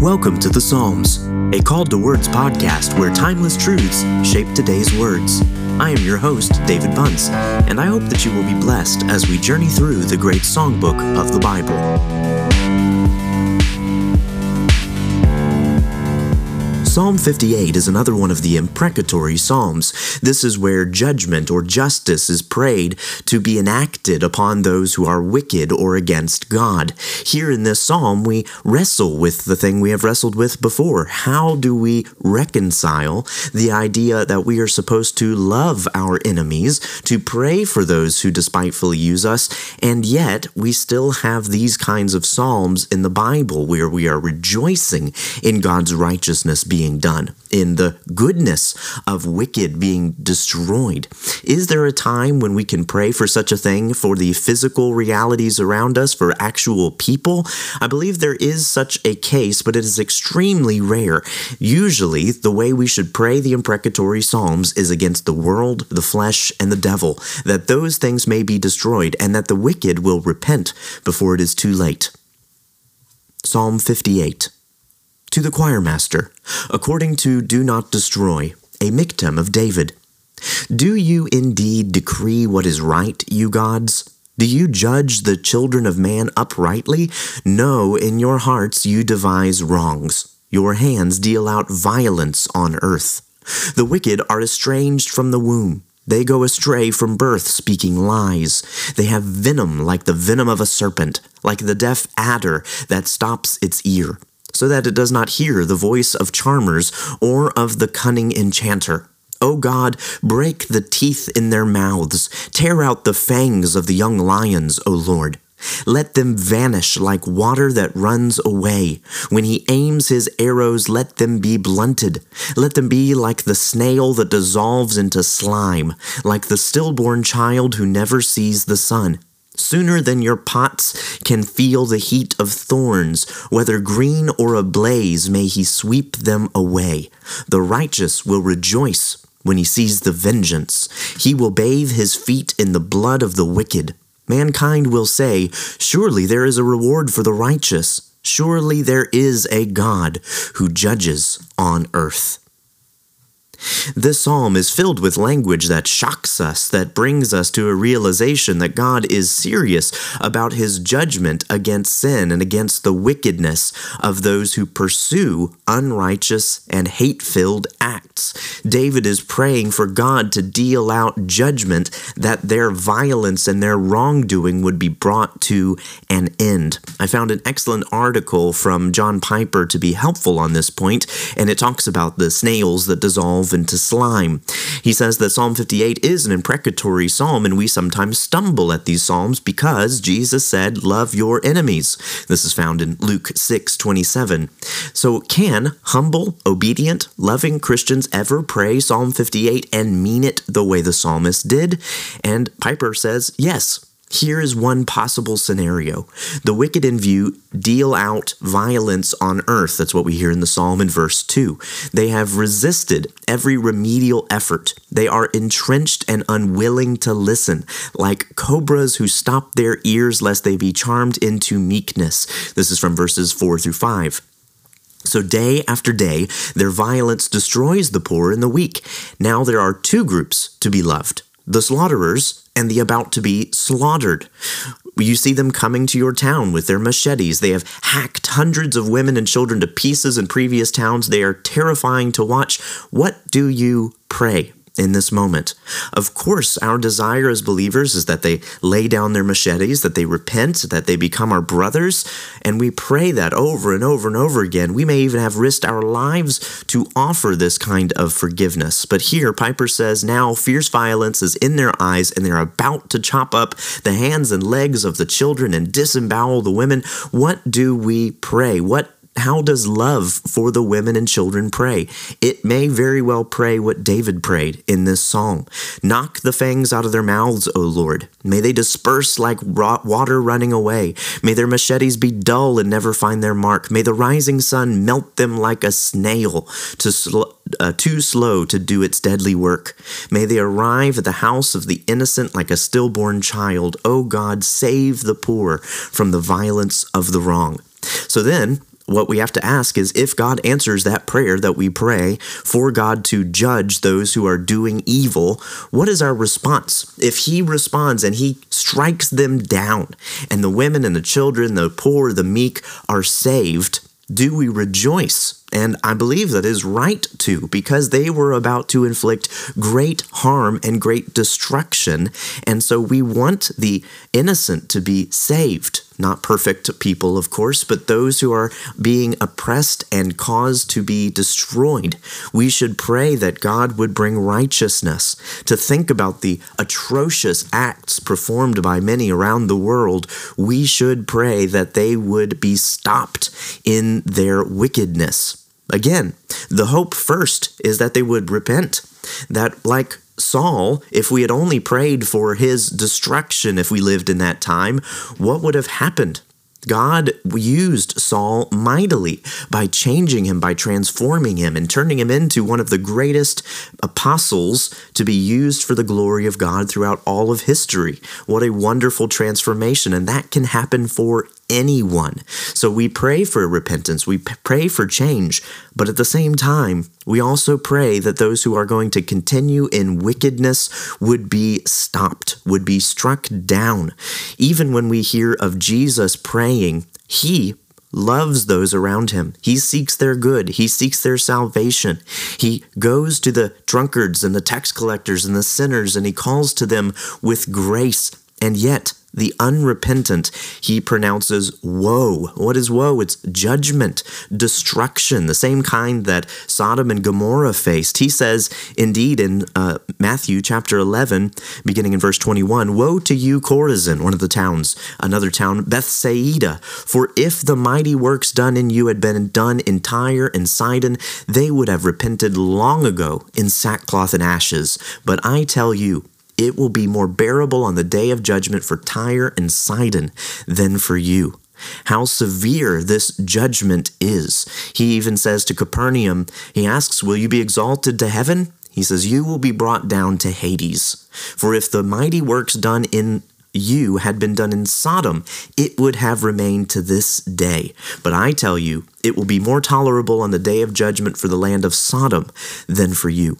Welcome to the Psalms, a Called to Words podcast where timeless truths shape today's words. I am your host, David Bunce, and I hope that you will be blessed as we journey through the great songbook of the Bible. Psalm 58 is another one of the imprecatory psalms. This is where judgment or justice is prayed to be enacted upon those who are wicked or against God. Here in this psalm, we wrestle with the thing we have wrestled with before. How do we reconcile the idea that we are supposed to love our enemies, to pray for those who despitefully use us, and yet we still have these kinds of psalms in the Bible where we are rejoicing in God's righteousness being being done, in the goodness of wicked being destroyed. Is there a time when we can pray for such a thing for the physical realities around us, for actual people? I believe there is such a case, but it is extremely rare. Usually, the way we should pray the imprecatory Psalms is against the world, the flesh, and the devil, that those things may be destroyed, and that the wicked will repent before it is too late. Psalm 58 to the choirmaster, according to Do Not Destroy, a Michtam of David. Do you indeed decree what is right, you gods? Do you judge the children of man uprightly? No, in your hearts you devise wrongs. Your hands deal out violence on earth. The wicked are estranged from the womb. They go astray from birth, speaking lies. They have venom like the venom of a serpent, like the deaf adder that stops its ear so that it does not hear the voice of charmers or of the cunning enchanter. O God, break the teeth in their mouths, tear out the fangs of the young lions, O Lord. Let them vanish like water that runs away. When he aims his arrows, let them be blunted. Let them be like the snail that dissolves into slime, like the stillborn child who never sees the sun. Sooner than your pots can feel the heat of thorns, whether green or ablaze, may he sweep them away. The righteous will rejoice when he sees the vengeance. He will bathe his feet in the blood of the wicked. Mankind will say, Surely there is a reward for the righteous. Surely there is a God who judges on earth. This psalm is filled with language that shocks us, that brings us to a realization that God is serious about his judgment against sin and against the wickedness of those who pursue unrighteous and hate filled acts. David is praying for God to deal out judgment that their violence and their wrongdoing would be brought to an end. I found an excellent article from John Piper to be helpful on this point, and it talks about the snails that dissolve into slime. He says that Psalm 58 is an imprecatory psalm, and we sometimes stumble at these psalms because Jesus said, Love your enemies. This is found in Luke 6 27. So, can humble, obedient, loving Christians ever pray Psalm 58 and mean it the way the psalmist did? And Piper says, Yes. Here is one possible scenario. The wicked in view deal out violence on earth. That's what we hear in the psalm in verse 2. They have resisted every remedial effort. They are entrenched and unwilling to listen, like cobras who stop their ears lest they be charmed into meekness. This is from verses 4 through 5. So, day after day, their violence destroys the poor and the weak. Now there are two groups to be loved the slaughterers and the about to be slaughtered. You see them coming to your town with their machetes. They have hacked hundreds of women and children to pieces in previous towns. They are terrifying to watch. What do you pray? In this moment. Of course, our desire as believers is that they lay down their machetes, that they repent, that they become our brothers, and we pray that over and over and over again. We may even have risked our lives to offer this kind of forgiveness. But here, Piper says now fierce violence is in their eyes, and they're about to chop up the hands and legs of the children and disembowel the women. What do we pray? What how does love for the women and children pray? It may very well pray what David prayed in this psalm. Knock the fangs out of their mouths, O Lord. May they disperse like water running away. May their machetes be dull and never find their mark. May the rising sun melt them like a snail, to sl- uh, too slow to do its deadly work. May they arrive at the house of the innocent like a stillborn child. O God, save the poor from the violence of the wrong. So then, what we have to ask is if God answers that prayer that we pray for God to judge those who are doing evil, what is our response? If He responds and He strikes them down, and the women and the children, the poor, the meek are saved, do we rejoice? And I believe that is right to, because they were about to inflict great harm and great destruction. And so we want the innocent to be saved. Not perfect people, of course, but those who are being oppressed and caused to be destroyed. We should pray that God would bring righteousness. To think about the atrocious acts performed by many around the world, we should pray that they would be stopped in their wickedness. Again, the hope first is that they would repent. That, like Saul, if we had only prayed for his destruction if we lived in that time, what would have happened? God used Saul mightily by changing him, by transforming him, and turning him into one of the greatest apostles to be used for the glory of God throughout all of history. What a wonderful transformation, and that can happen for anyone. So we pray for repentance, we pray for change, but at the same time, we also pray that those who are going to continue in wickedness would be stopped, would be struck down. Even when we hear of Jesus praying, he loves those around him. He seeks their good. He seeks their salvation. He goes to the drunkards and the tax collectors and the sinners and he calls to them with grace. And yet, the unrepentant, he pronounces woe. What is woe? It's judgment, destruction, the same kind that Sodom and Gomorrah faced. He says, indeed, in uh, Matthew chapter 11, beginning in verse 21, Woe to you, Chorazin, one of the towns, another town, Bethsaida. For if the mighty works done in you had been done in Tyre and Sidon, they would have repented long ago in sackcloth and ashes. But I tell you, it will be more bearable on the day of judgment for Tyre and Sidon than for you. How severe this judgment is. He even says to Capernaum, he asks, Will you be exalted to heaven? He says, You will be brought down to Hades. For if the mighty works done in you had been done in Sodom, it would have remained to this day. But I tell you, it will be more tolerable on the day of judgment for the land of Sodom than for you.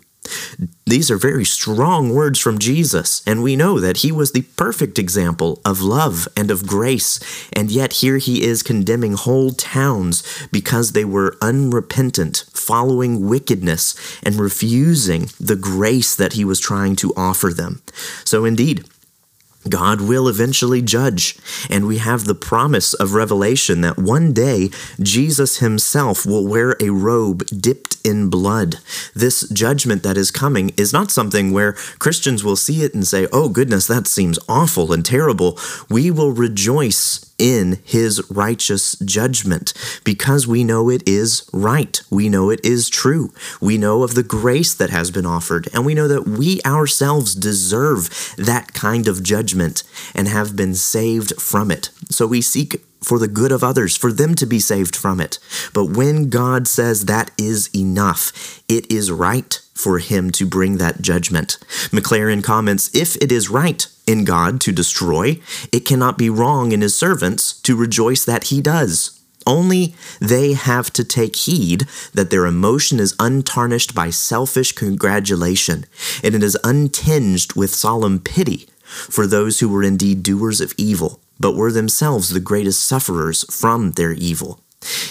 These are very strong words from Jesus, and we know that he was the perfect example of love and of grace, and yet here he is condemning whole towns because they were unrepentant, following wickedness, and refusing the grace that he was trying to offer them. So, indeed, God will eventually judge, and we have the promise of Revelation that one day Jesus himself will wear a robe dipped in blood. This judgment that is coming is not something where Christians will see it and say, oh goodness, that seems awful and terrible. We will rejoice in his righteous judgment because we know it is right. We know it is true. We know of the grace that has been offered, and we know that we ourselves deserve that kind of judgment and have been saved from it. So we seek for the good of others, for them to be saved from it. But when God says that is enough, it is right for him to bring that judgment. Maclaren comments If it is right in God to destroy, it cannot be wrong in his servants to rejoice that he does. Only they have to take heed that their emotion is untarnished by selfish congratulation, and it is untinged with solemn pity for those who were indeed doers of evil, but were themselves the greatest sufferers from their evil.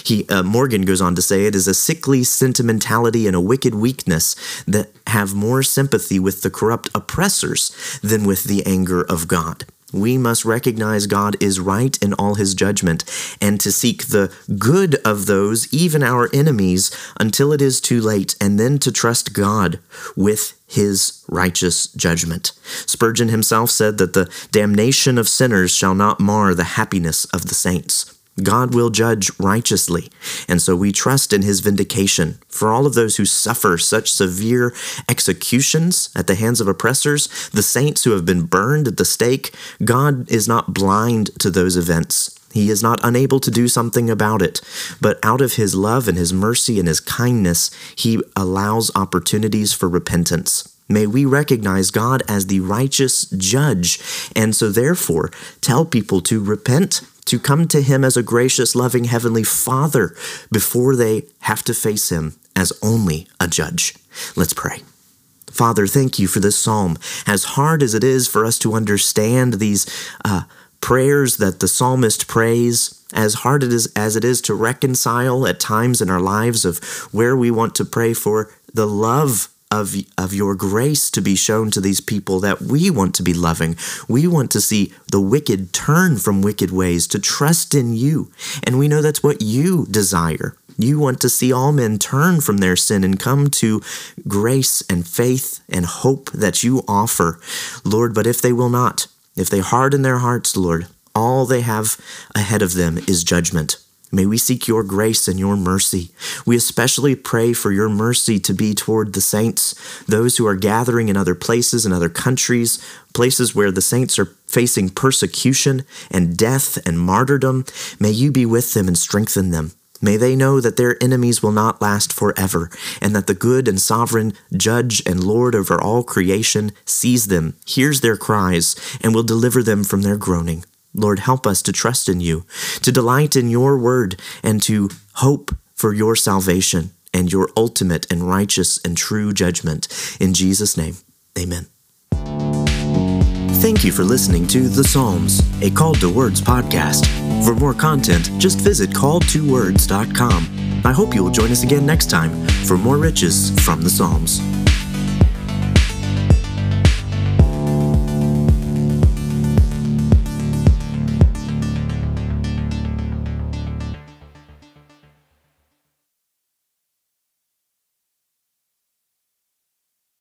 He uh, Morgan goes on to say it is a sickly sentimentality and a wicked weakness that have more sympathy with the corrupt oppressors than with the anger of God. We must recognize God is right in all his judgment and to seek the good of those, even our enemies, until it is too late, and then to trust God with his righteous judgment. Spurgeon himself said that the damnation of sinners shall not mar the happiness of the saints. God will judge righteously, and so we trust in his vindication. For all of those who suffer such severe executions at the hands of oppressors, the saints who have been burned at the stake, God is not blind to those events. He is not unable to do something about it, but out of his love and his mercy and his kindness, he allows opportunities for repentance. May we recognize God as the righteous judge, and so therefore tell people to repent to come to Him as a gracious, loving Heavenly Father before they have to face Him as only a judge. Let's pray. Father, thank you for this psalm. As hard as it is for us to understand these uh, prayers that the psalmist prays, as hard it is as it is to reconcile at times in our lives of where we want to pray for the love of, of your grace to be shown to these people that we want to be loving. We want to see the wicked turn from wicked ways to trust in you. And we know that's what you desire. You want to see all men turn from their sin and come to grace and faith and hope that you offer, Lord. But if they will not, if they harden their hearts, Lord, all they have ahead of them is judgment. May we seek your grace and your mercy. We especially pray for your mercy to be toward the saints, those who are gathering in other places, in other countries, places where the saints are facing persecution and death and martyrdom. May you be with them and strengthen them. May they know that their enemies will not last forever, and that the good and sovereign Judge and Lord over all creation sees them, hears their cries, and will deliver them from their groaning. Lord, help us to trust in you, to delight in your word, and to hope for your salvation and your ultimate and righteous and true judgment. In Jesus' name, amen. Thank you for listening to The Psalms, a Call to Words podcast. For more content, just visit calledtowords.com. I hope you will join us again next time for more riches from the Psalms.